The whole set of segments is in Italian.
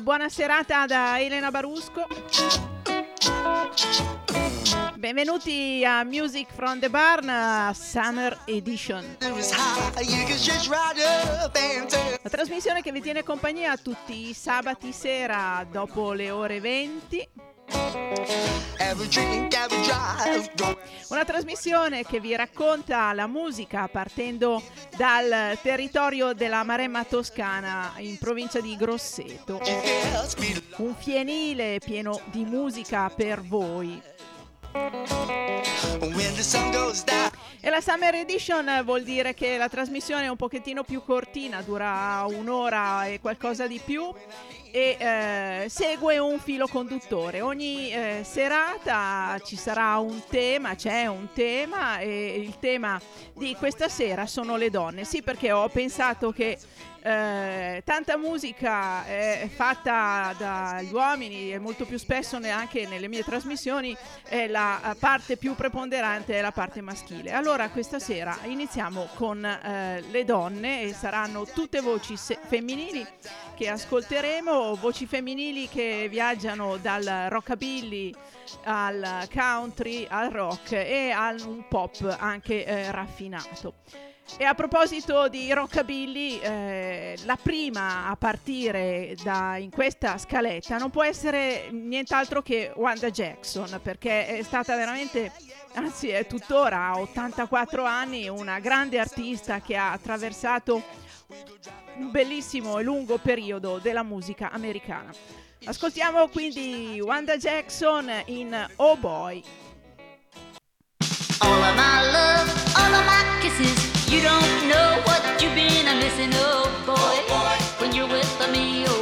buona serata da Elena Barusco. Benvenuti a Music from the Barn Summer Edition. La trasmissione che vi tiene compagnia tutti i sabati sera dopo le ore 20 una trasmissione che vi racconta la musica partendo dal territorio della Maremma Toscana in provincia di Grosseto. Un fienile pieno di musica per voi. E la Summer Edition vuol dire che la trasmissione è un pochettino più cortina, dura un'ora e qualcosa di più e eh, segue un filo conduttore. Ogni eh, serata ci sarà un tema, c'è un tema e il tema di questa sera sono le donne. Sì, perché ho pensato che eh, tanta musica è fatta dagli uomini e molto più spesso neanche nelle mie trasmissioni è la parte più preponderante è la parte maschile. Allora questa sera iniziamo con eh, le donne e saranno tutte voci se- femminili che ascolteremo, voci femminili che viaggiano dal rockabilly al country al rock e al un pop anche eh, raffinato. E a proposito di rockabilly, eh, la prima a partire da, in questa scaletta non può essere nient'altro che Wanda Jackson, perché è stata veramente, anzi è tuttora a 84 anni, una grande artista che ha attraversato un bellissimo e lungo periodo della musica americana. Ascoltiamo quindi Wanda Jackson in Oh Boy. All of my love, all of my kisses You don't know what you've been missing, oh boy. Oh boy. When you're with me, oh. Oh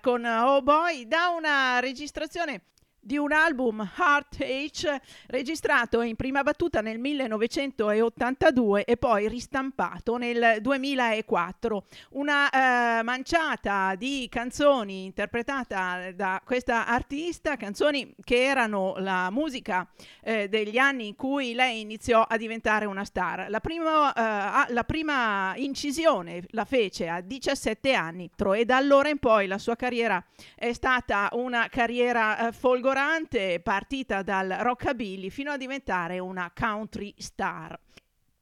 con Oh Boy da una registrazione di un album Heart H registrato in prima battuta nel 1982 e poi ristampato nel 2004. Una eh, manciata di canzoni interpretata da questa artista, canzoni che erano la musica eh, degli anni in cui lei iniziò a diventare una star. La prima, eh, la prima incisione la fece a 17 anni e da allora in poi la sua carriera è stata una carriera eh, folgorante folgorante dal rockabilly fino a diventare una country star.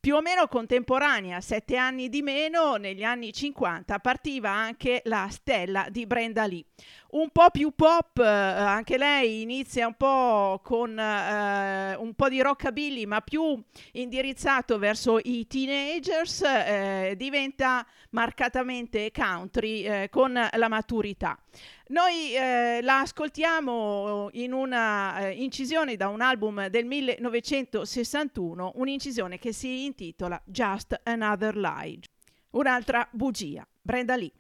Più o meno contemporanea, sette anni di meno, negli anni 50 partiva anche la stella di Brenda Lee. Un po' più pop, eh, anche lei inizia un po' con eh, un po' di rockabilly, ma più indirizzato verso i teenagers, eh, diventa marcatamente country eh, con la maturità. Noi eh, la ascoltiamo in una eh, incisione da un album del 1961, un'incisione che si intitola Just Another Lie. Un'altra bugia. Brenda Lee.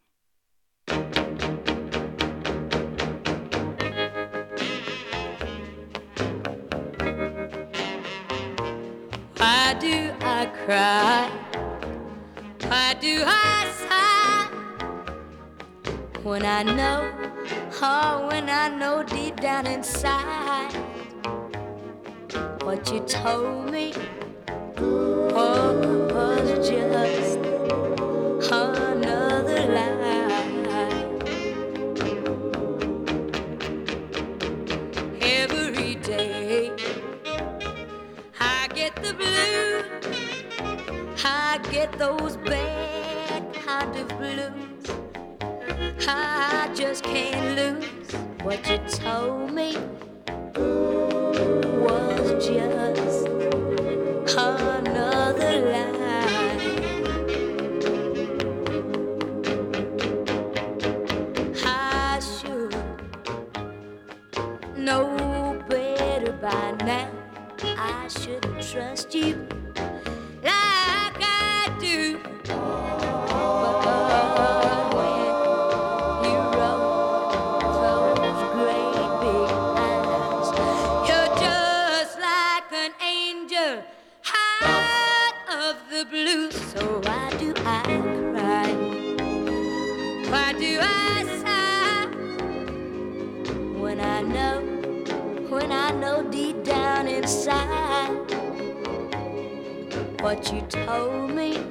Why do I cry? Why do I sigh when I know Oh, when I know deep down inside what you told me oh, was just another lie. Every day I get the blues, I get those bad kind of blues. I just can't lose what you told me was just another lie. I should know better by now. I shouldn't trust you What you told me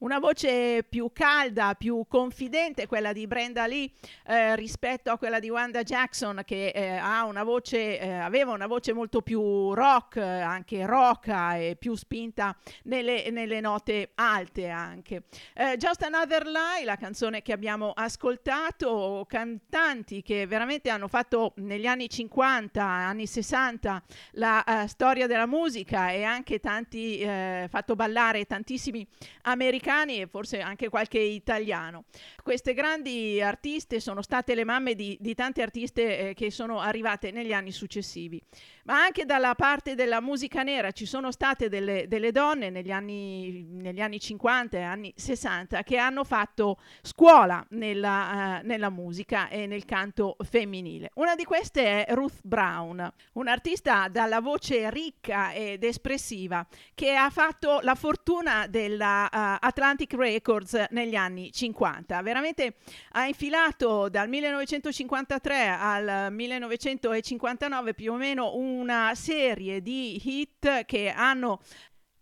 Una voce più calda, più confidente, quella di Brenda Lee eh, rispetto a quella di Wanda Jackson che eh, una voce, eh, aveva una voce molto più rock, eh, anche rocca e più spinta nelle, nelle note alte anche. Eh, Just Another Lie, la canzone che abbiamo ascoltato, cantanti che veramente hanno fatto negli anni 50, anni 60 la eh, storia della musica e anche tanti, fatto ballare tantissimi americani e forse anche qualche italiano. Queste grandi artiste sono state le mamme di, di tante artiste eh, che sono arrivate negli anni successivi. Ma anche dalla parte della musica nera ci sono state delle, delle donne negli anni, negli anni 50 e anni 60 che hanno fatto scuola nella, uh, nella musica e nel canto femminile. Una di queste è Ruth Brown, un'artista dalla voce ricca ed espressiva che ha fatto la fortuna della uh, Atlantic Records negli anni 50. Veramente ha infilato dal 1953 al 1959 più o meno una serie di hit che hanno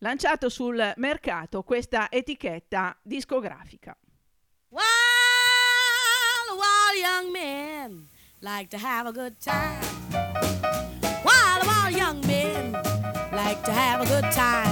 lanciato sul mercato questa etichetta discografica. While, while young men like to have a good time. While, while young men like to have a good time.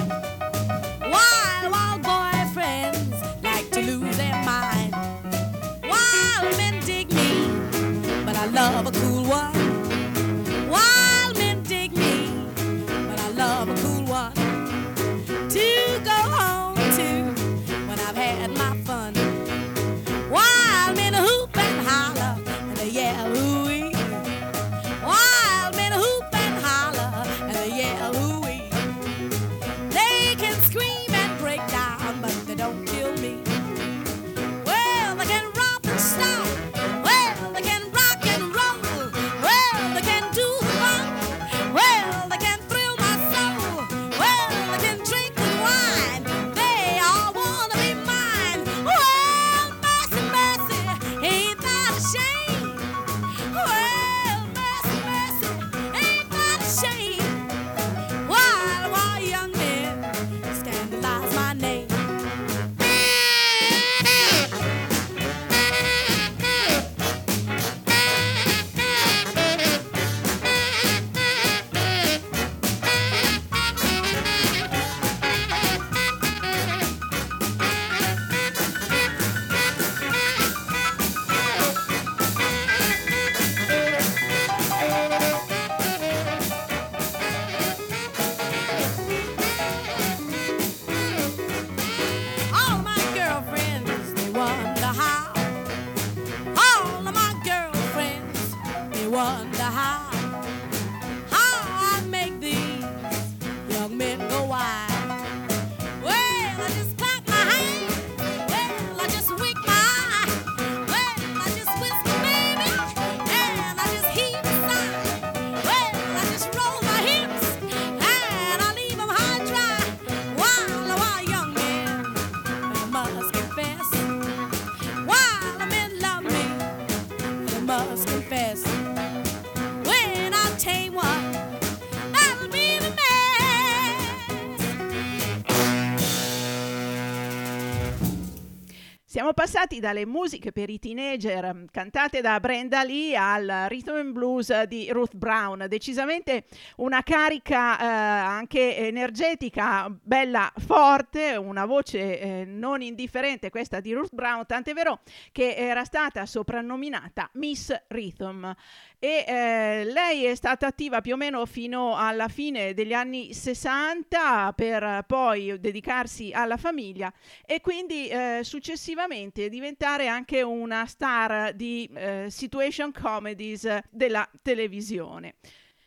Siamo passati dalle musiche per i teenager mm, cantate da Brenda Lee al rhythm and blues di Ruth Brown, decisamente una carica eh, anche energetica, bella forte, una voce eh, non indifferente questa di Ruth Brown, tant'è vero che era stata soprannominata Miss Rhythm e eh, lei è stata attiva più o meno fino alla fine degli anni 60 per poi dedicarsi alla famiglia e quindi eh, successivamente diventare anche una star di eh, situation comedies della televisione.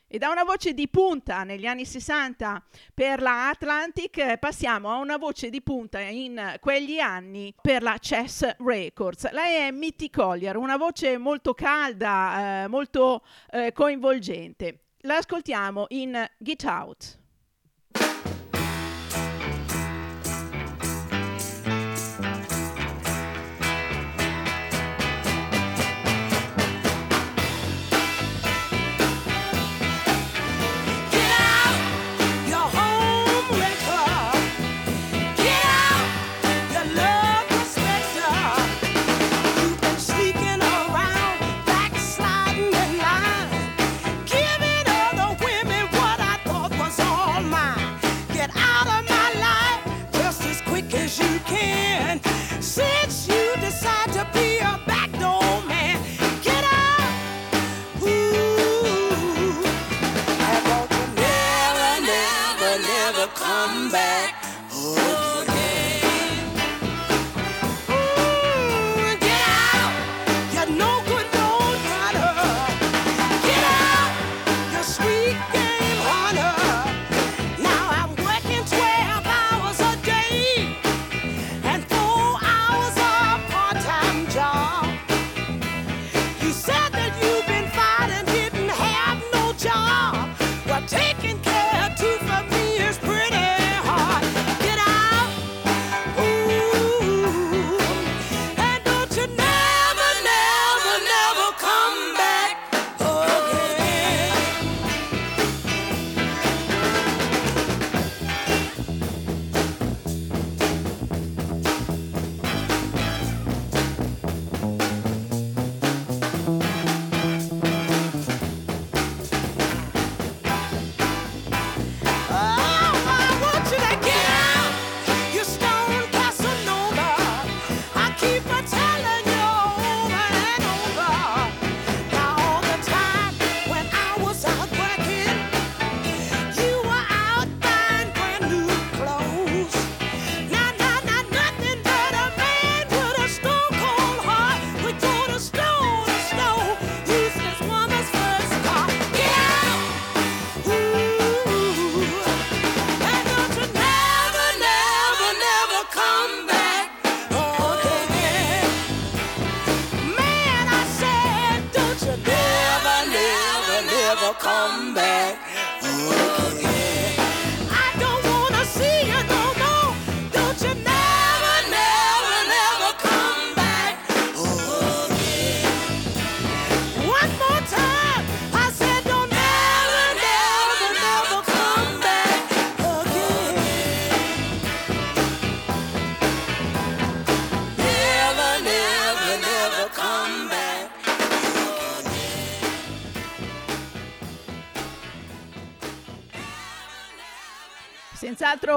E da una voce di punta negli anni 60 per la Atlantic passiamo a una voce di punta in quegli anni per la Chess Records. Lei è Mitty Collier, una voce molto calda, eh, molto eh, coinvolgente. La ascoltiamo in Get Out.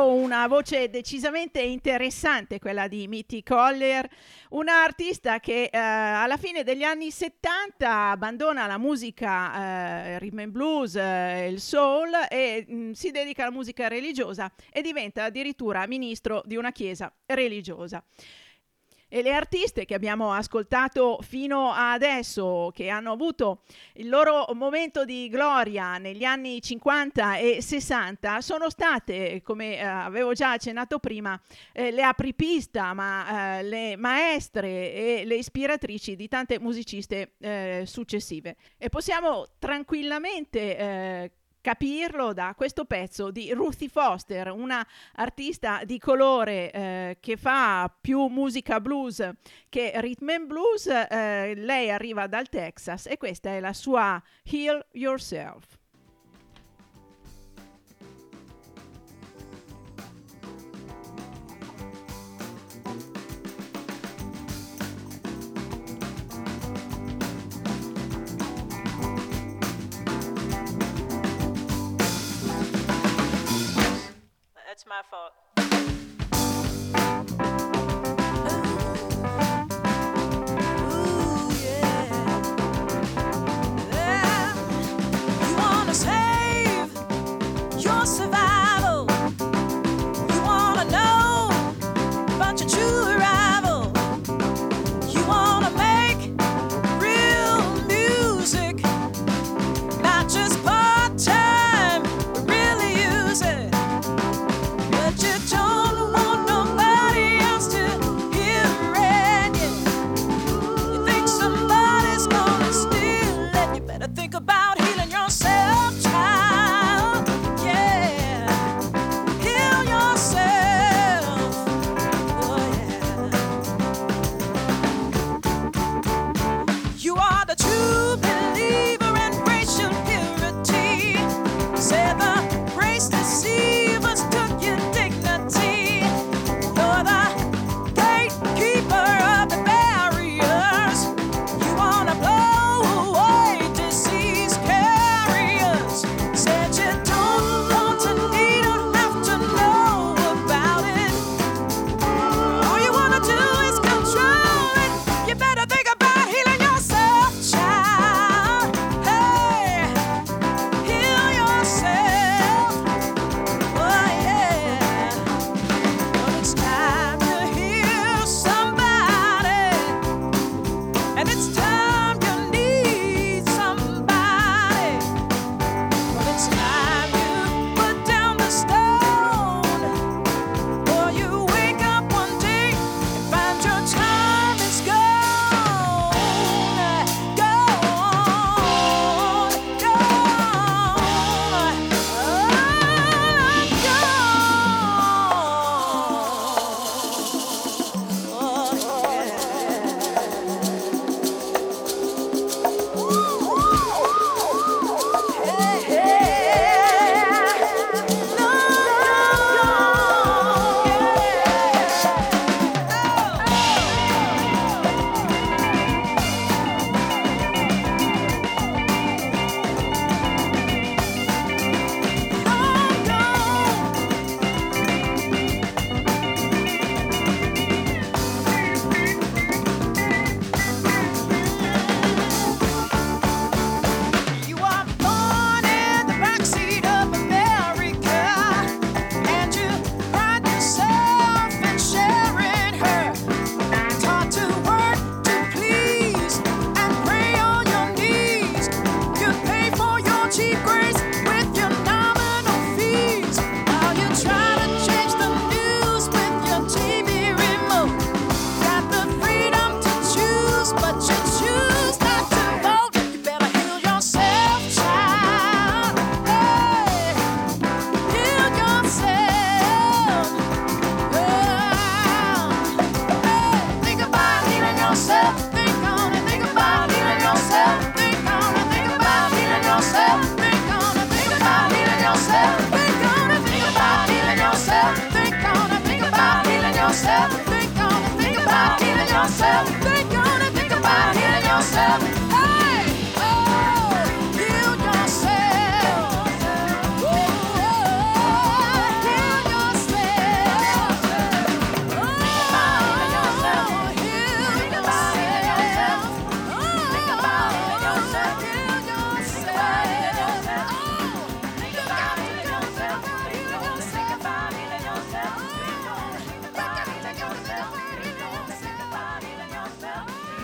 Senz'altro una voce decisamente interessante quella di Mitty Collier, una artista che eh, alla fine degli anni 70 abbandona la musica eh, rhythm and blues, eh, il soul e mh, si dedica alla musica religiosa e diventa addirittura ministro di una chiesa religiosa. E le artiste che abbiamo ascoltato fino adesso, che hanno avuto il loro momento di gloria negli anni 50 e 60, sono state, come eh, avevo già accennato prima, eh, le apripista, ma eh, le maestre e le ispiratrici di tante musiciste eh, successive. E possiamo tranquillamente eh, capirlo da questo pezzo di Ruthie Foster, una artista di colore eh, che fa più musica blues che rhythm and blues. Eh, lei arriva dal Texas e questa è la sua Heal Yourself.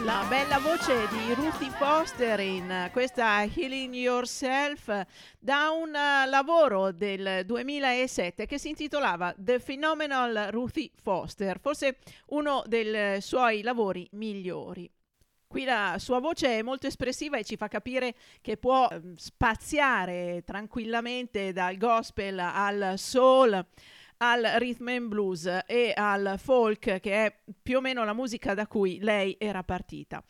La bella voce di Ruthie Foster in questa Healing Yourself da un eh, lavoro del 2007 che si intitolava The Phenomenal Ruthie Foster, forse uno dei suoi lavori migliori. Qui la sua voce è molto espressiva e ci fa capire che può ehm, spaziare tranquillamente dal gospel al soul, al rhythm and blues e al folk, che è più o meno la musica da cui lei era partita.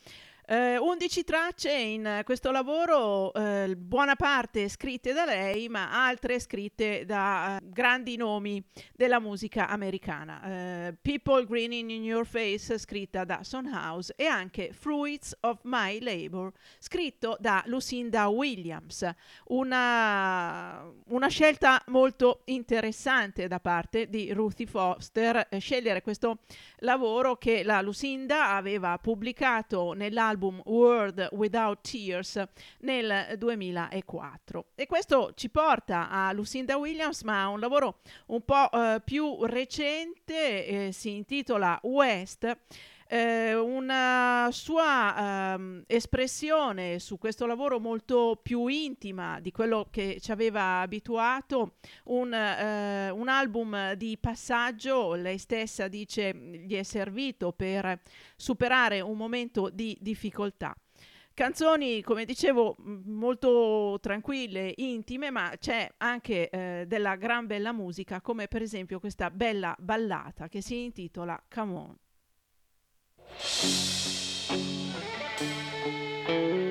Eh, 11 tracce in questo lavoro, eh, buona parte scritte da lei, ma altre scritte da eh, grandi nomi della musica americana. Eh, People Grinning in Your Face, scritta da Son House, e anche Fruits of My Labor, scritto da Lucinda Williams. Una, una scelta molto interessante da parte di Ruthie Foster, eh, scegliere questo lavoro che la Lucinda aveva pubblicato nell'album World Without Tears nel 2004. E questo ci porta a Lucinda Williams, ma a un lavoro un po' eh, più recente, eh, si intitola West. Eh, una sua ehm, espressione su questo lavoro molto più intima di quello che ci aveva abituato, un, eh, un album di passaggio, lei stessa dice gli è servito per superare un momento di difficoltà. Canzoni, come dicevo, molto tranquille, intime, ma c'è anche eh, della gran bella musica, come per esempio questa bella ballata che si intitola Come On. thank you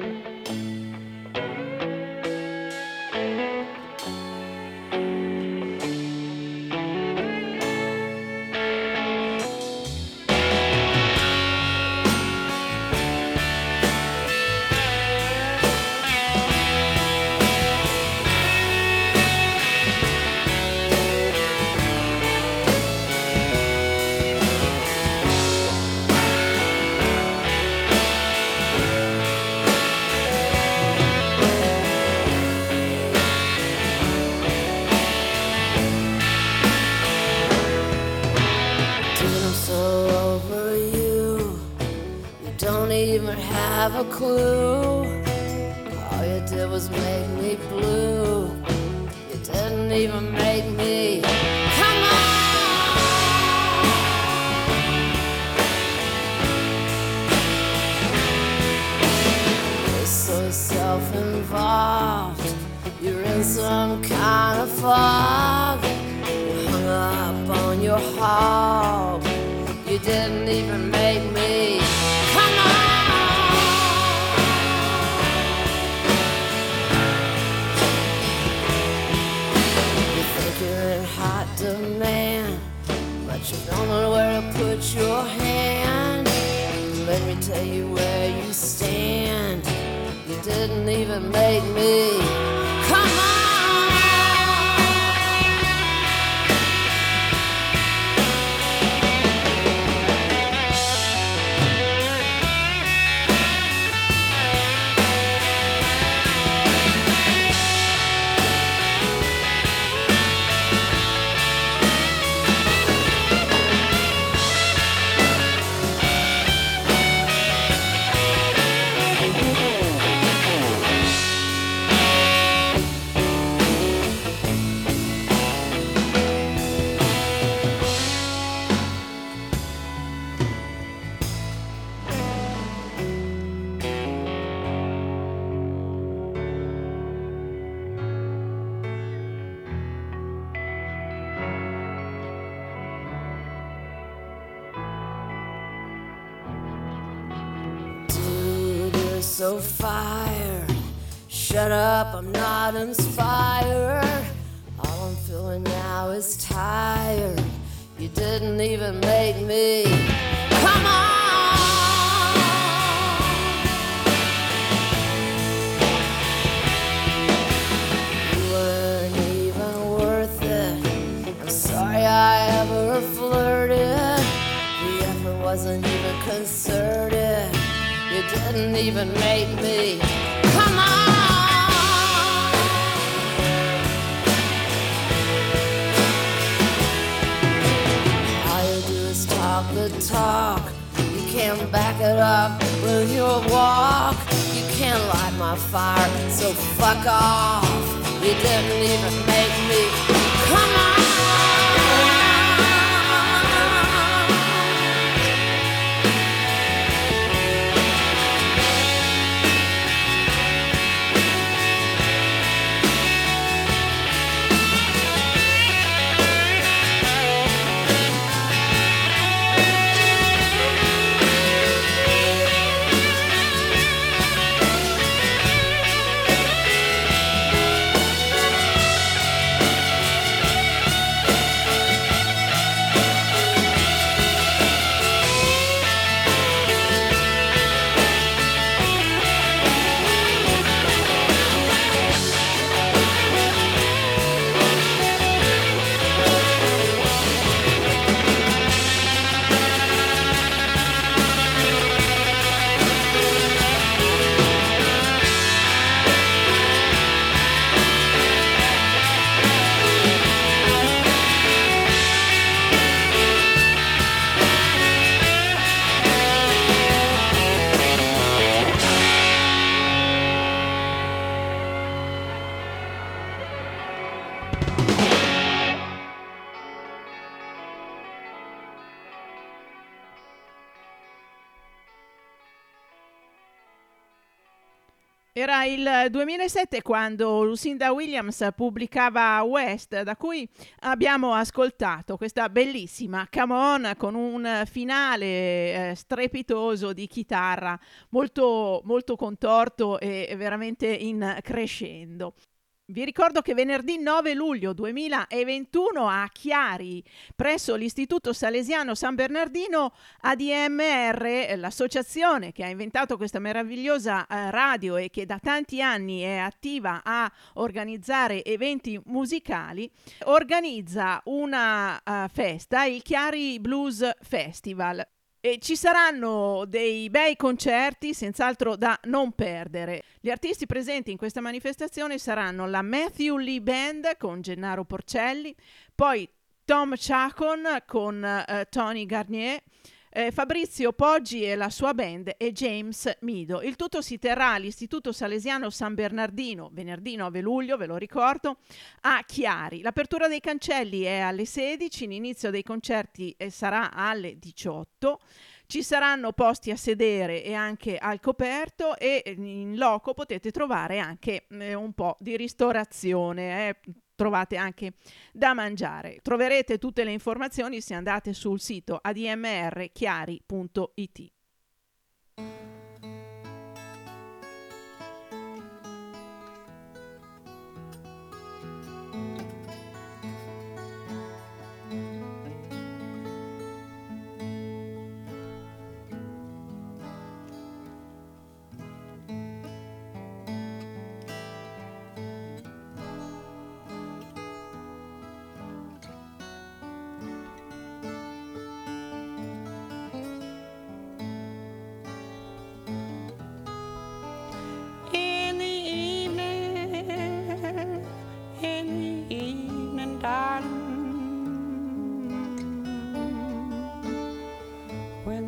clue. Shut up, I'm not inspired. All I'm feeling now is tired. You didn't even make me. Come on! I ever flirted. The effort wasn't even concerted. You didn't even make me. Talk. You can't back it up with your walk. You can't light my fire, so fuck off. You didn't even make me. Era il 2007 quando Lucinda Williams pubblicava West, da cui abbiamo ascoltato questa bellissima Come On con un finale eh, strepitoso di chitarra molto, molto contorto e veramente in crescendo. Vi ricordo che venerdì 9 luglio 2021 a Chiari, presso l'Istituto Salesiano San Bernardino, ADMR, l'associazione che ha inventato questa meravigliosa eh, radio e che da tanti anni è attiva a organizzare eventi musicali, organizza una uh, festa, il Chiari Blues Festival. E ci saranno dei bei concerti, senz'altro da non perdere. Gli artisti presenti in questa manifestazione saranno la Matthew Lee Band con Gennaro Porcelli, poi Tom Chacon con uh, Tony Garnier, eh, Fabrizio Poggi e la sua band e James Mido. Il tutto si terrà all'Istituto Salesiano San Bernardino venerdì 9 luglio, ve lo ricordo, a Chiari. L'apertura dei cancelli è alle 16, l'inizio dei concerti eh, sarà alle 18. Ci saranno posti a sedere e anche al coperto e in loco potete trovare anche eh, un po' di ristorazione. Eh trovate anche da mangiare. Troverete tutte le informazioni se andate sul sito admrchiari.it.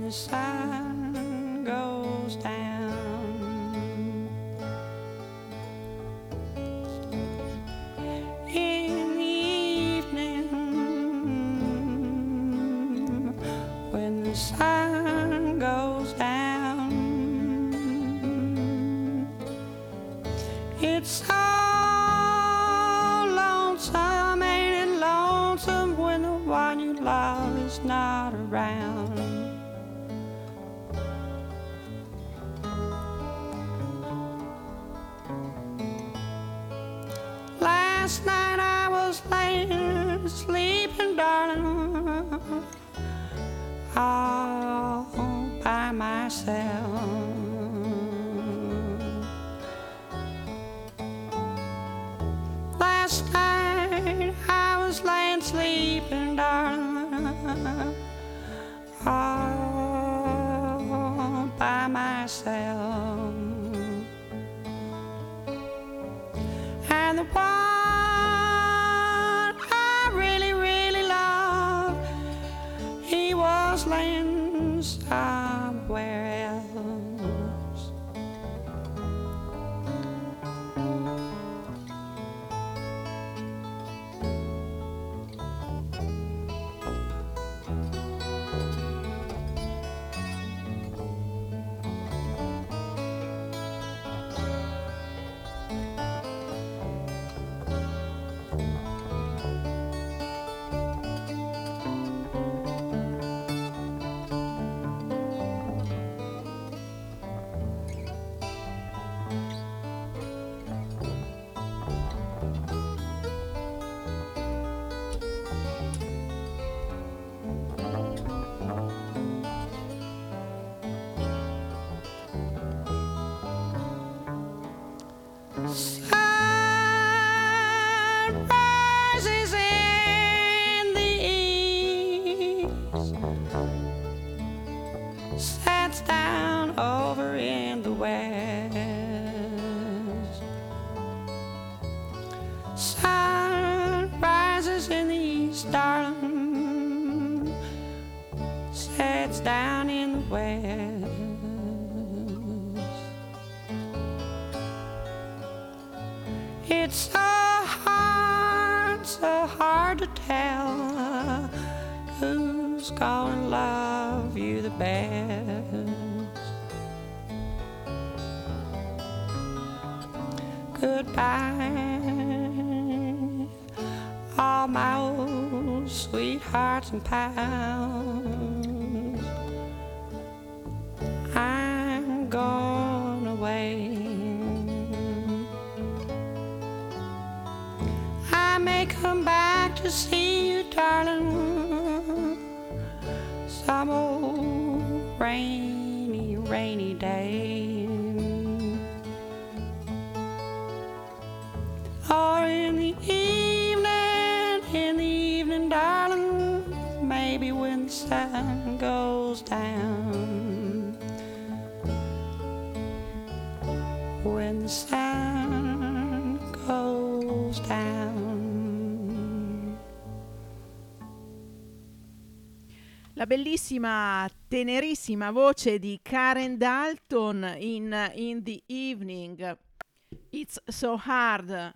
the sun goes down. Bellissima, tenerissima voce di Karen Dalton in In the Evening. It's so hard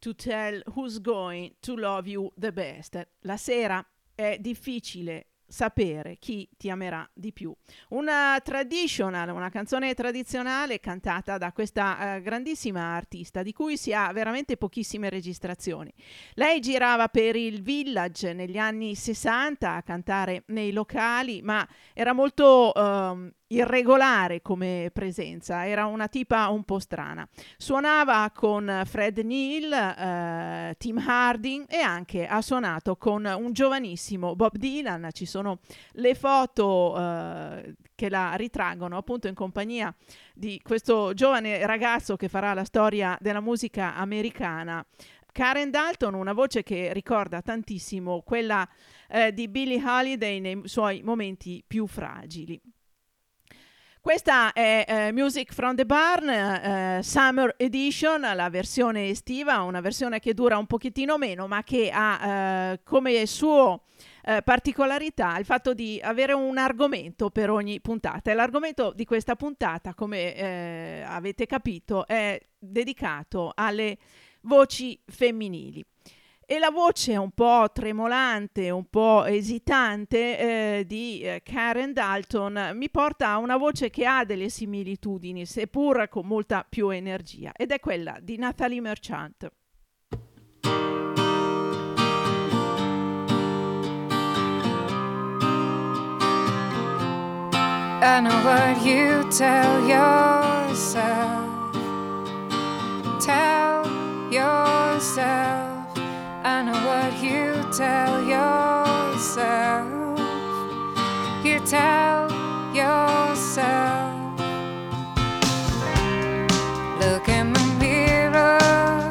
to tell who's going to love you the best. La sera è difficile sapere chi ti amerà di più. Una traditional, una canzone tradizionale cantata da questa eh, grandissima artista di cui si ha veramente pochissime registrazioni. Lei girava per il Village negli anni 60 a cantare nei locali, ma era molto ehm, irregolare come presenza, era una tipa un po' strana. Suonava con Fred Neal, eh, Tim Harding e anche ha suonato con un giovanissimo Bob Dylan. Ci sono le foto eh, che la ritraggono appunto in compagnia di questo giovane ragazzo che farà la storia della musica americana. Karen Dalton, una voce che ricorda tantissimo quella eh, di Billie Holiday nei suoi momenti più fragili. Questa è eh, Music from the Barn, eh, Summer Edition, la versione estiva, una versione che dura un pochettino meno, ma che ha eh, come suo eh, particolarità il fatto di avere un argomento per ogni puntata. E l'argomento di questa puntata, come eh, avete capito, è dedicato alle voci femminili. E la voce un po' tremolante, un po' esitante eh, di eh, Karen Dalton mi porta a una voce che ha delle similitudini, seppur con molta più energia, ed è quella di Natalie Merchant. I know what you tell yourself. Tell yourself. I know what you tell yourself. You tell yourself. Look in the mirror.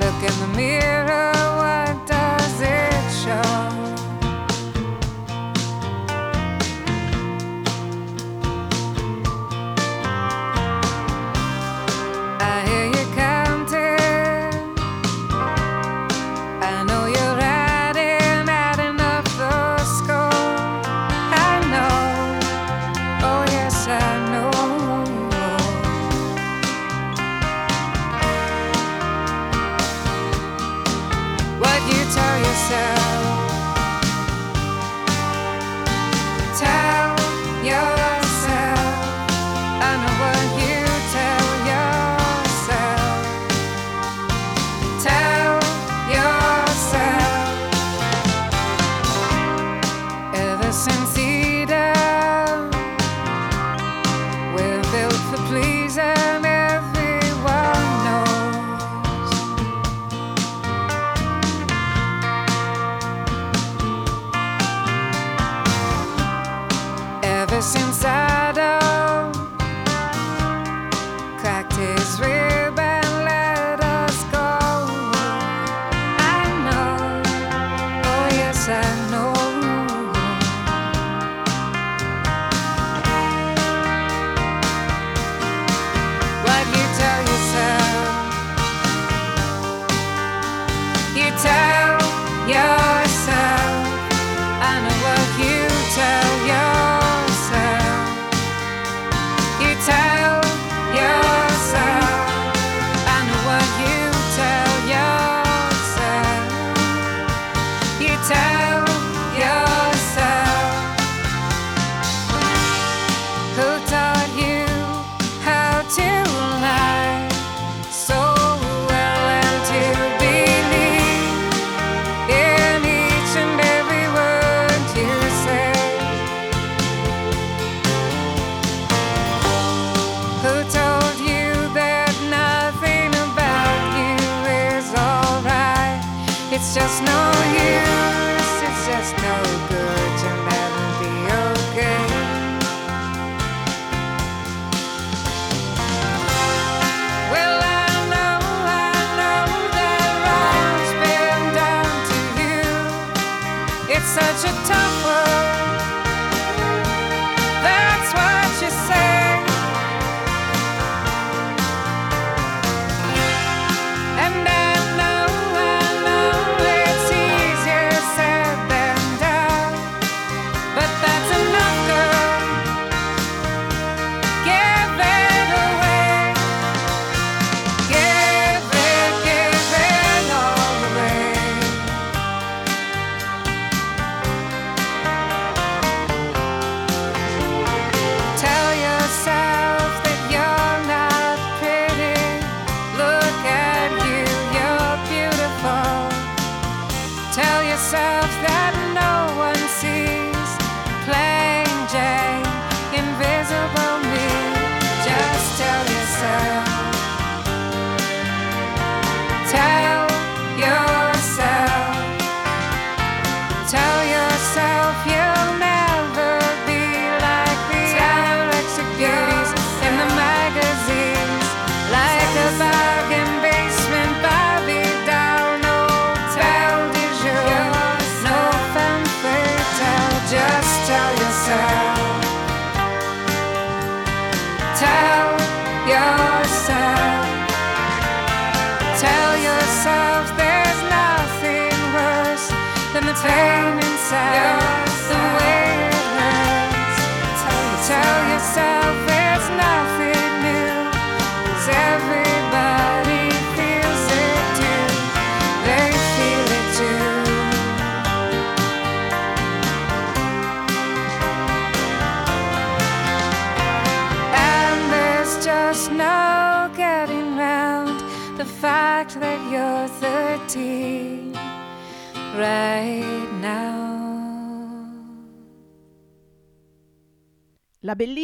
Look in the mirror. myself.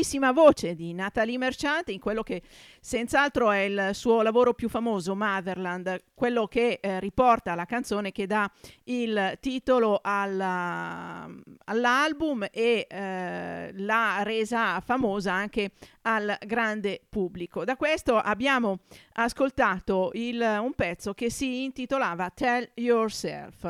Bellissima voce di Natalie Merchant in quello che senz'altro è il suo lavoro più famoso, Motherland, quello che eh, riporta la canzone che dà il titolo alla- all'album e eh, l'ha resa famosa anche al grande pubblico. Da questo abbiamo ascoltato il- un pezzo che si intitolava Tell Yourself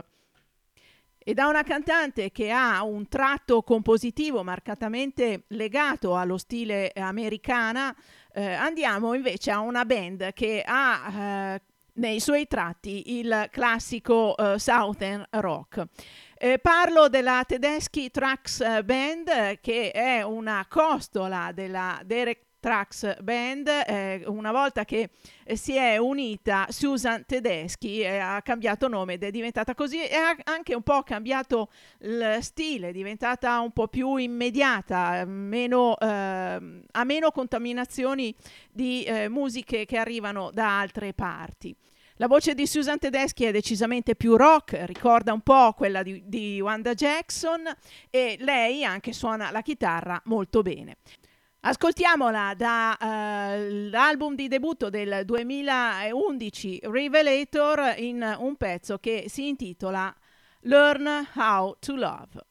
e da una cantante che ha un tratto compositivo marcatamente legato allo stile americana, eh, andiamo invece a una band che ha eh, nei suoi tratti il classico eh, Southern Rock. Eh, parlo della Tedeschi Trax eh, Band, eh, che è una costola della Derek Trax Band. eh, una volta che eh, si è unita Susan Tedeschi, eh, ha cambiato nome ed è diventata così e ha anche un po' cambiato il stile, è diventata un po' più immediata, meno, ehm, ha meno contaminazioni di eh, musiche che arrivano da altre parti. La voce di Susan Tedeschi è decisamente più rock, ricorda un po' quella di, di Wanda Jackson e lei anche suona la chitarra molto bene. Ascoltiamola dall'album di debutto del 2011 Revelator in un pezzo che si intitola Learn How to Love.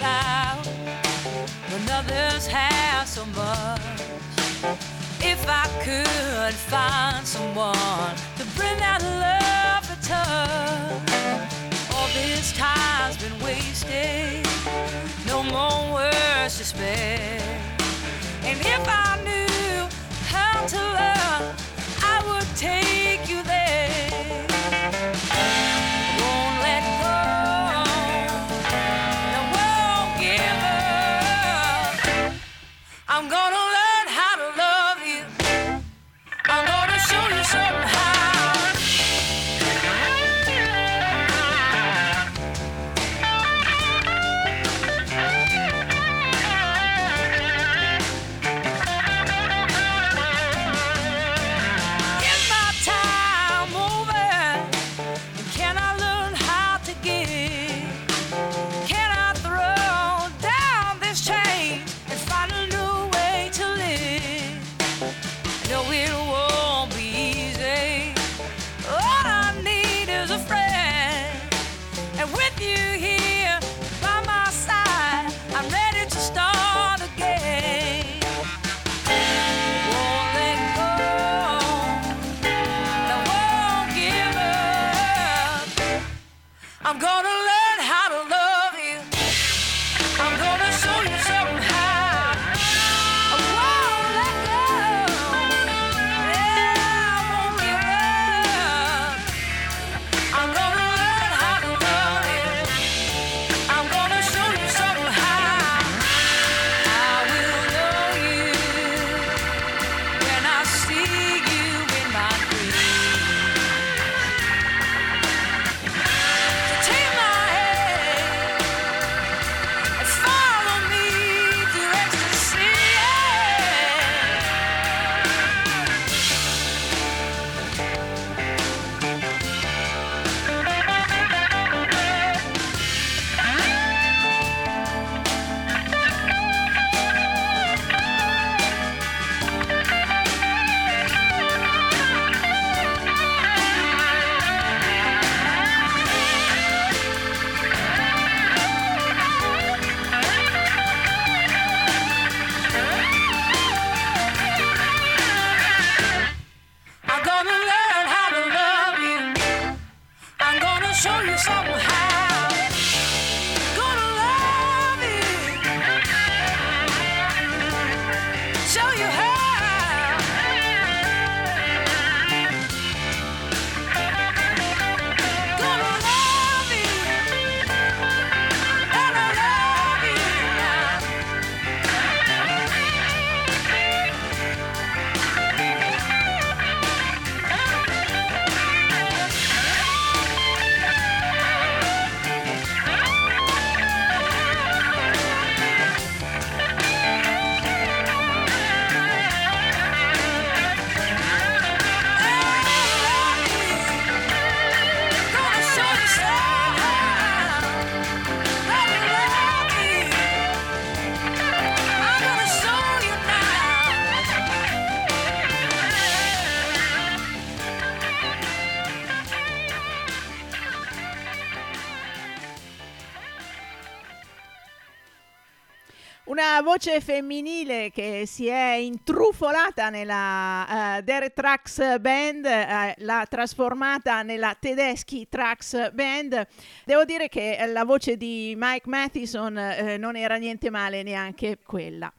Living without another's half so much. If I could find someone to bring that love touch, all this time's been wasted. No more words to spare. And if I knew how to love, I would take you there. Voce femminile che si è intrufolata nella uh, Derek Trax Band, eh, l'ha trasformata nella Tedeschi Trax Band. Devo dire che la voce di Mike Mathison eh, non era niente male neanche quella.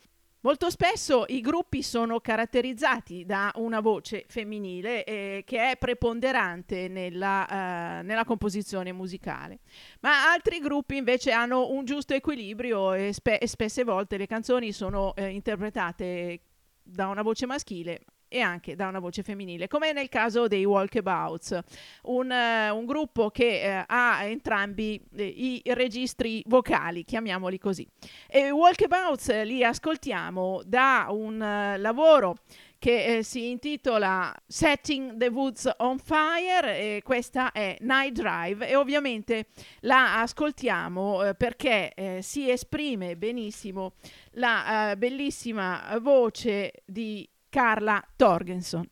Molto spesso i gruppi sono caratterizzati da una voce femminile eh, che è preponderante nella, eh, nella composizione musicale, ma altri gruppi invece hanno un giusto equilibrio e, spe- e spesse volte le canzoni sono eh, interpretate da una voce maschile e anche da una voce femminile, come nel caso dei Walkabouts, un, eh, un gruppo che eh, ha entrambi eh, i registri vocali, chiamiamoli così. E Walkabouts eh, li ascoltiamo da un lavoro che eh, si intitola Setting the Woods on Fire e questa è Night Drive e ovviamente la ascoltiamo eh, perché eh, si esprime benissimo la bellissima voce di Carla Torgenson.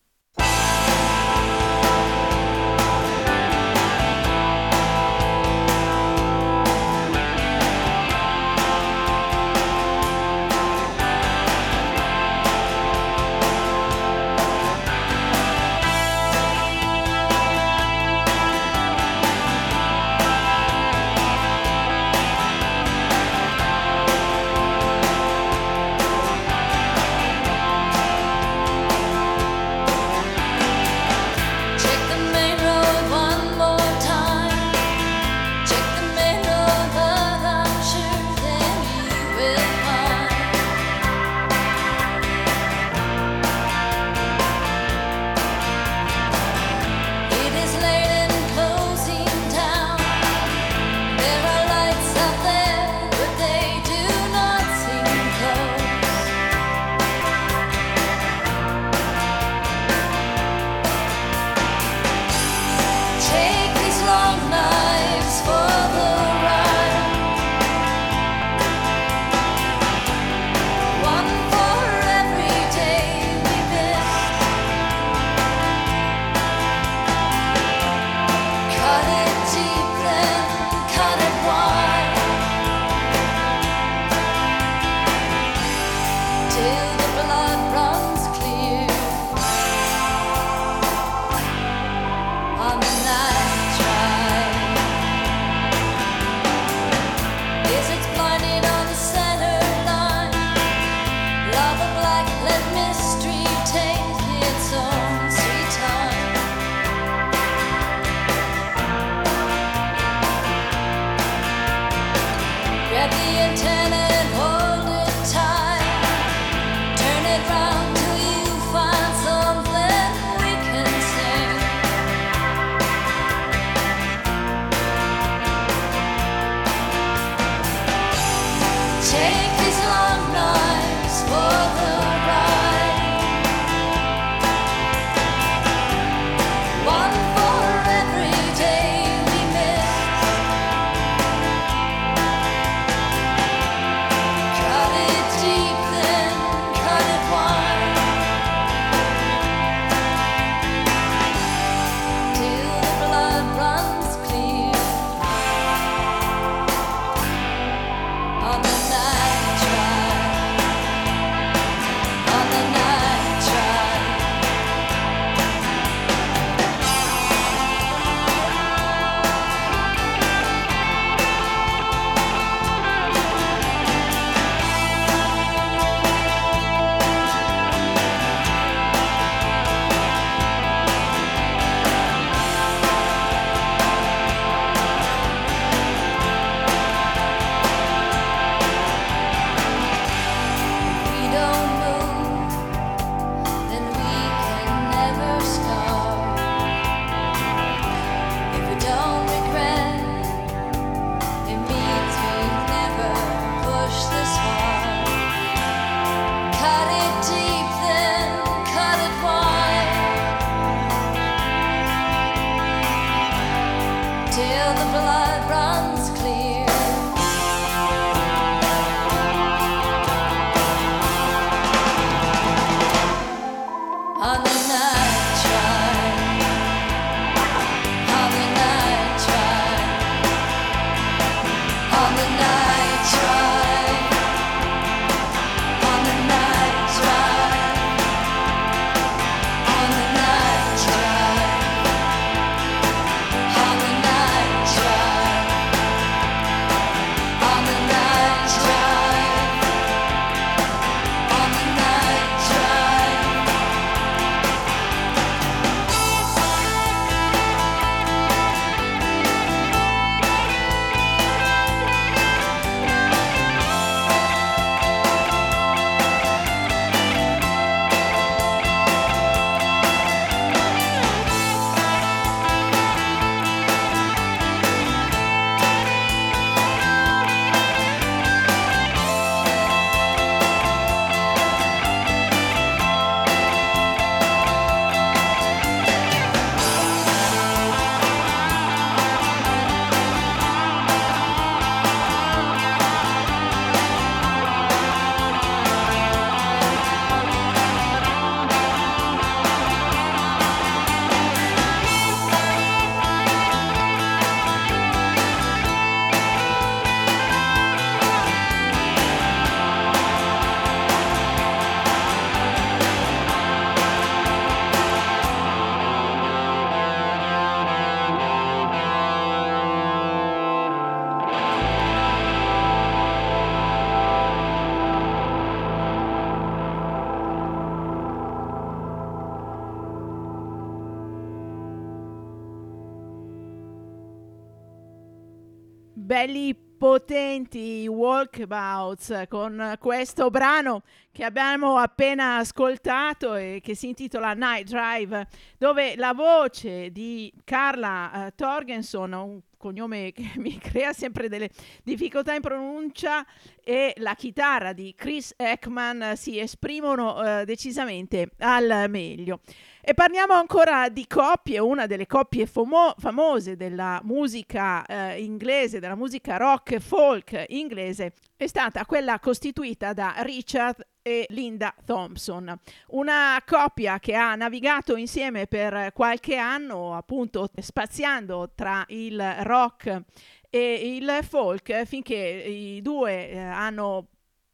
Walkabouts con questo brano che abbiamo appena ascoltato e che si intitola Night Drive, dove la voce di Carla eh, Torgenson, un cognome che mi crea sempre delle difficoltà in pronuncia, e la chitarra di Chris Ekman si esprimono eh, decisamente al meglio. E parliamo ancora di coppie, una delle coppie famo- famose della musica eh, inglese, della musica rock folk inglese, è stata quella costituita da Richard e Linda Thompson, una coppia che ha navigato insieme per qualche anno, appunto spaziando tra il rock e il folk finché i due eh, hanno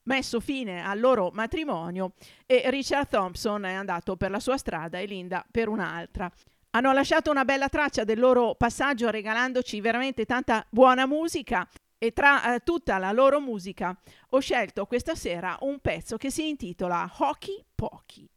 messo fine al loro matrimonio e Richard Thompson è andato per la sua strada e Linda per un'altra. Hanno lasciato una bella traccia del loro passaggio regalandoci veramente tanta buona musica e tra eh, tutta la loro musica ho scelto questa sera un pezzo che si intitola Hockey Pocky.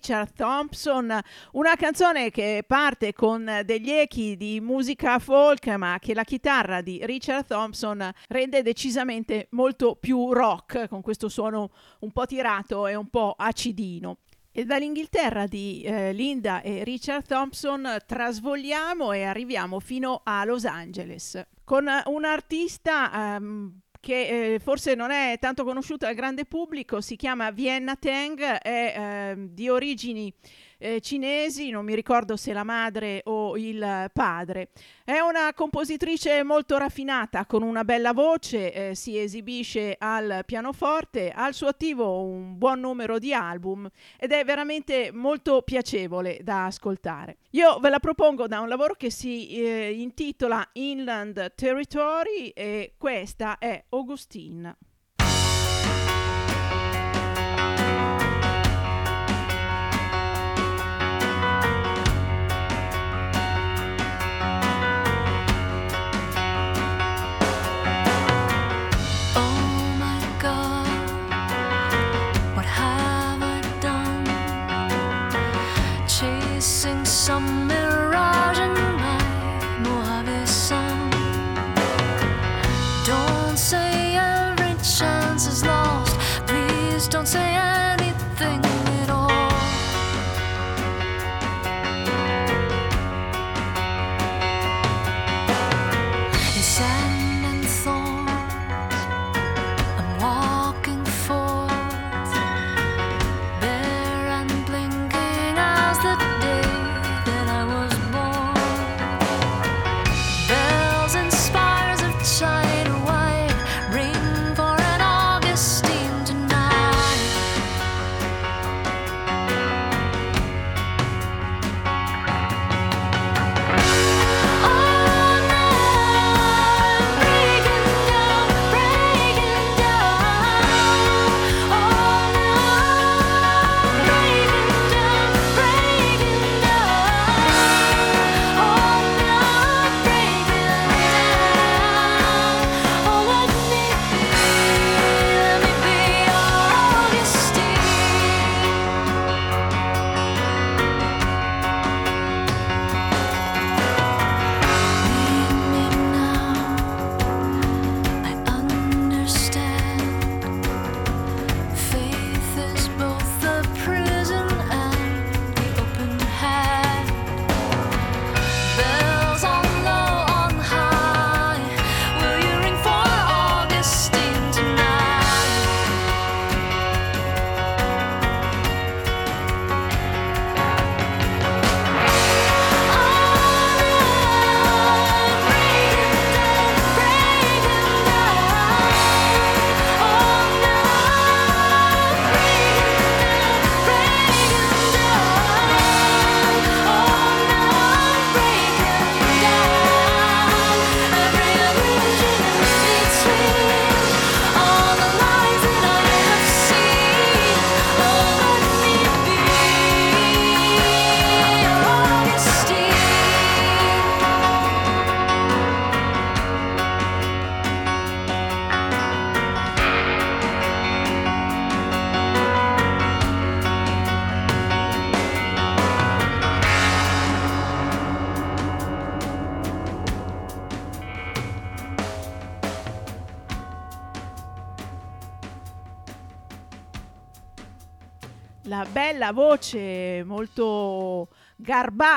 Richard Thompson, una canzone che parte con degli echi di musica folk, ma che la chitarra di Richard Thompson rende decisamente molto più rock, con questo suono un po' tirato e un po' acidino. E dall'Inghilterra di eh, Linda e Richard Thompson trasvoliamo e arriviamo fino a Los Angeles con un artista ehm, che eh, forse non è tanto conosciuta al grande pubblico, si chiama Vienna Tang, è eh, di origini eh, cinesi, non mi ricordo se la madre o il padre. È una compositrice molto raffinata, con una bella voce, eh, si esibisce al pianoforte, ha al suo attivo un buon numero di album ed è veramente molto piacevole da ascoltare. Io ve la propongo da un lavoro che si eh, intitola Inland Territory e questa è Augustine.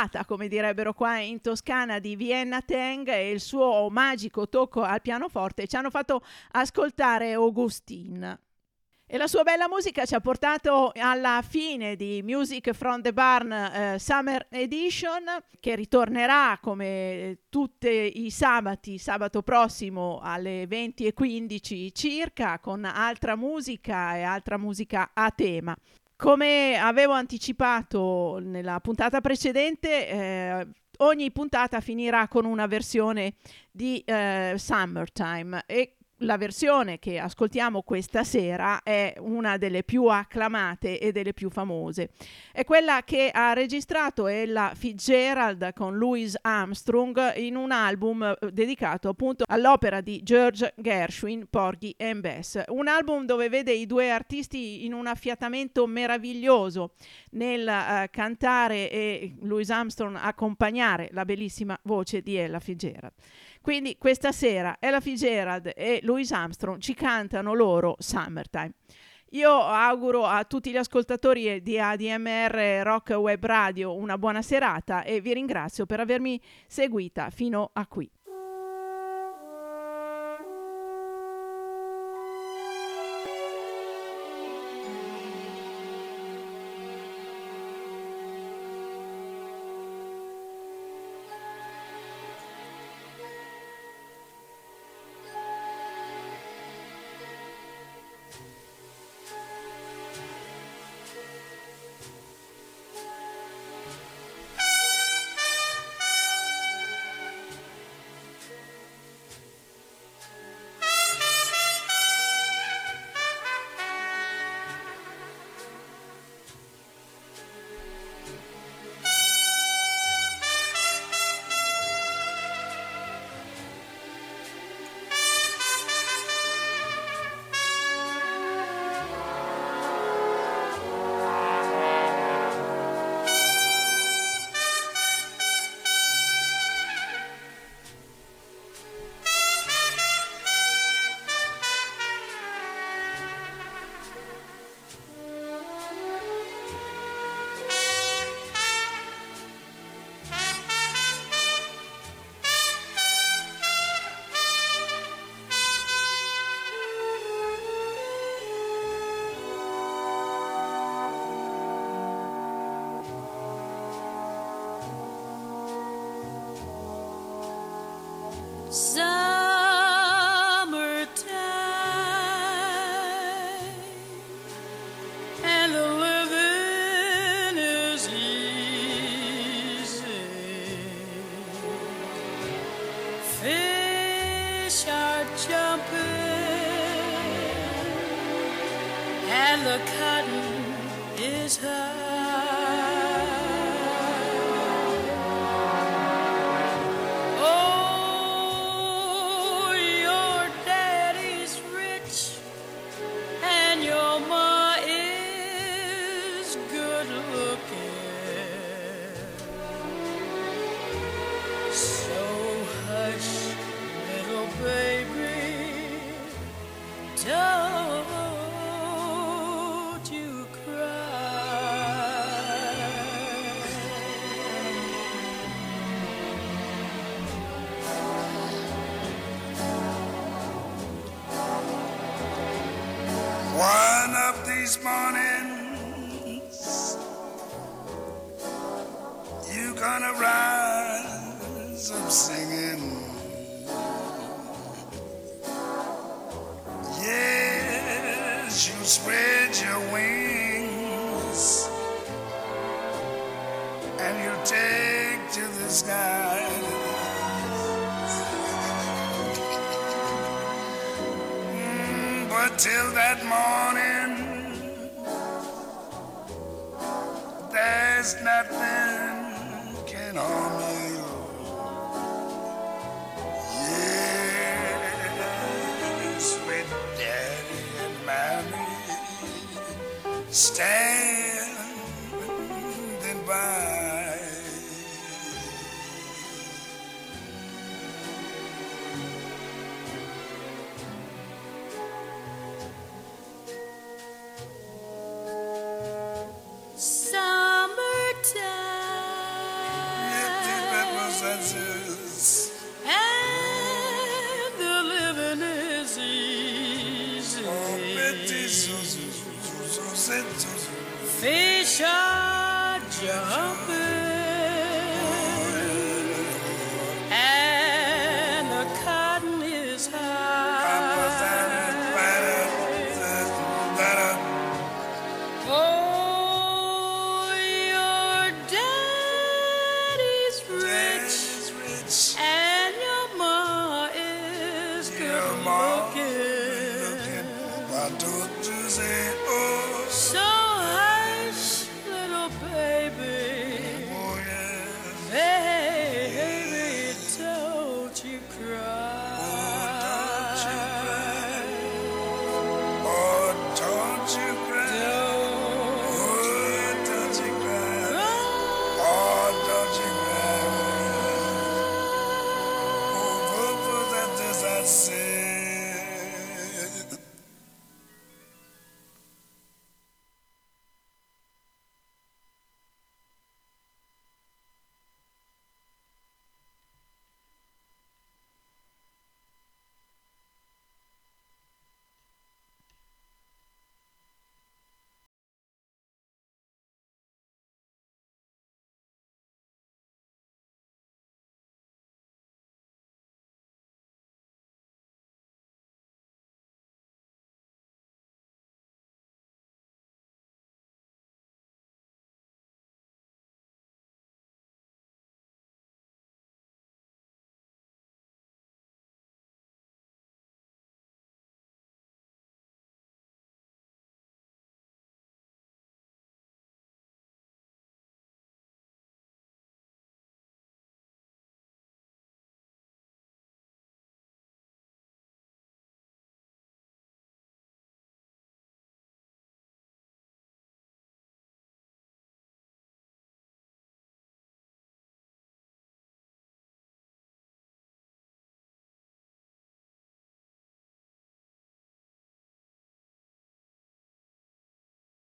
Garbata, come direbbero qua in Toscana, di Vienna Teng e il suo magico tocco al pianoforte ci hanno fatto ascoltare Augustine. E la sua bella musica ci ha portato alla fine di Music from the Barn eh, Summer Edition, che ritornerà come tutti i sabati, sabato prossimo alle 20.15 circa, con altra musica e altra musica a tema. Come avevo anticipato nella puntata precedente, eh, ogni puntata finirà con una versione di eh, Summertime. E la versione che ascoltiamo questa sera è una delle più acclamate e delle più famose. È quella che ha registrato Ella Fitzgerald con Louis Armstrong in un album eh, dedicato appunto all'opera di George Gershwin, Porgy and Bess. Un album dove vede i due artisti in un affiatamento meraviglioso nel eh, cantare e Louis Armstrong accompagnare la bellissima voce di Ella Fitzgerald. Quindi questa sera Ella Fitzgerald e Louis Armstrong ci cantano loro Summertime. Io auguro a tutti gli ascoltatori di ADMR Rock Web Radio una buona serata e vi ringrazio per avermi seguita fino a qui. Jumping and the cotton is high.